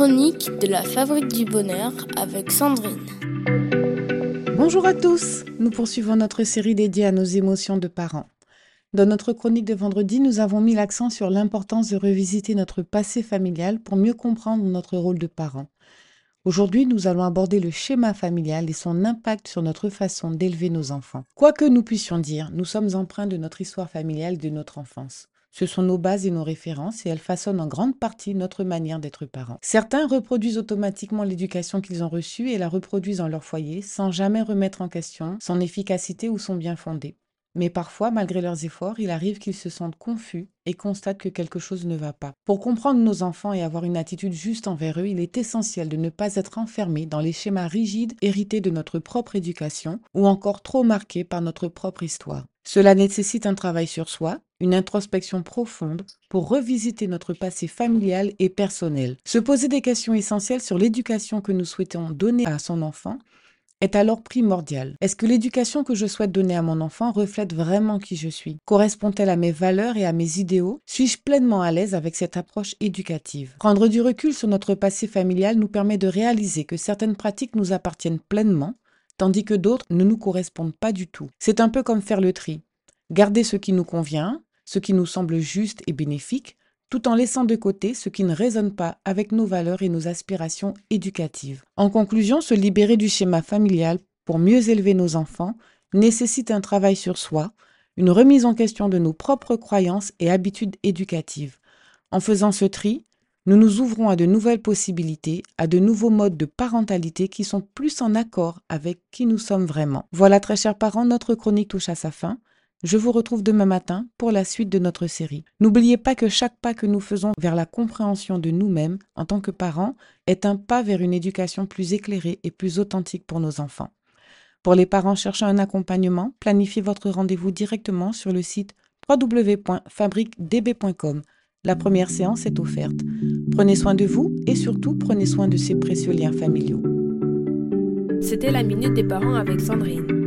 chroniques de la Fabrique du Bonheur avec Sandrine. Bonjour à tous, nous poursuivons notre série dédiée à nos émotions de parents. Dans notre chronique de vendredi, nous avons mis l'accent sur l'importance de revisiter notre passé familial pour mieux comprendre notre rôle de parent. Aujourd'hui, nous allons aborder le schéma familial et son impact sur notre façon d'élever nos enfants. Quoi que nous puissions dire, nous sommes empreints de notre histoire familiale de notre enfance. Ce sont nos bases et nos références et elles façonnent en grande partie notre manière d'être parents. Certains reproduisent automatiquement l'éducation qu'ils ont reçue et la reproduisent dans leur foyer sans jamais remettre en question son efficacité ou son bien fondé. Mais parfois, malgré leurs efforts, il arrive qu'ils se sentent confus et constatent que quelque chose ne va pas. Pour comprendre nos enfants et avoir une attitude juste envers eux, il est essentiel de ne pas être enfermé dans les schémas rigides hérités de notre propre éducation ou encore trop marqués par notre propre histoire. Cela nécessite un travail sur soi, une introspection profonde pour revisiter notre passé familial et personnel. Se poser des questions essentielles sur l'éducation que nous souhaitons donner à son enfant est alors primordial. Est-ce que l'éducation que je souhaite donner à mon enfant reflète vraiment qui je suis? Correspond-elle à mes valeurs et à mes idéaux? Suis-je pleinement à l'aise avec cette approche éducative? Prendre du recul sur notre passé familial nous permet de réaliser que certaines pratiques nous appartiennent pleinement, tandis que d'autres ne nous correspondent pas du tout. C'est un peu comme faire le tri. Garder ce qui nous convient, ce qui nous semble juste et bénéfique, tout en laissant de côté ce qui ne résonne pas avec nos valeurs et nos aspirations éducatives. En conclusion, se libérer du schéma familial pour mieux élever nos enfants nécessite un travail sur soi, une remise en question de nos propres croyances et habitudes éducatives. En faisant ce tri, nous nous ouvrons à de nouvelles possibilités, à de nouveaux modes de parentalité qui sont plus en accord avec qui nous sommes vraiment. Voilà, très chers parents, notre chronique touche à sa fin. Je vous retrouve demain matin pour la suite de notre série. N'oubliez pas que chaque pas que nous faisons vers la compréhension de nous-mêmes en tant que parents est un pas vers une éducation plus éclairée et plus authentique pour nos enfants. Pour les parents cherchant un accompagnement, planifiez votre rendez-vous directement sur le site www.fabriquedb.com. La première séance est offerte. Prenez soin de vous et surtout prenez soin de ces précieux liens familiaux. C'était la minute des parents avec Sandrine.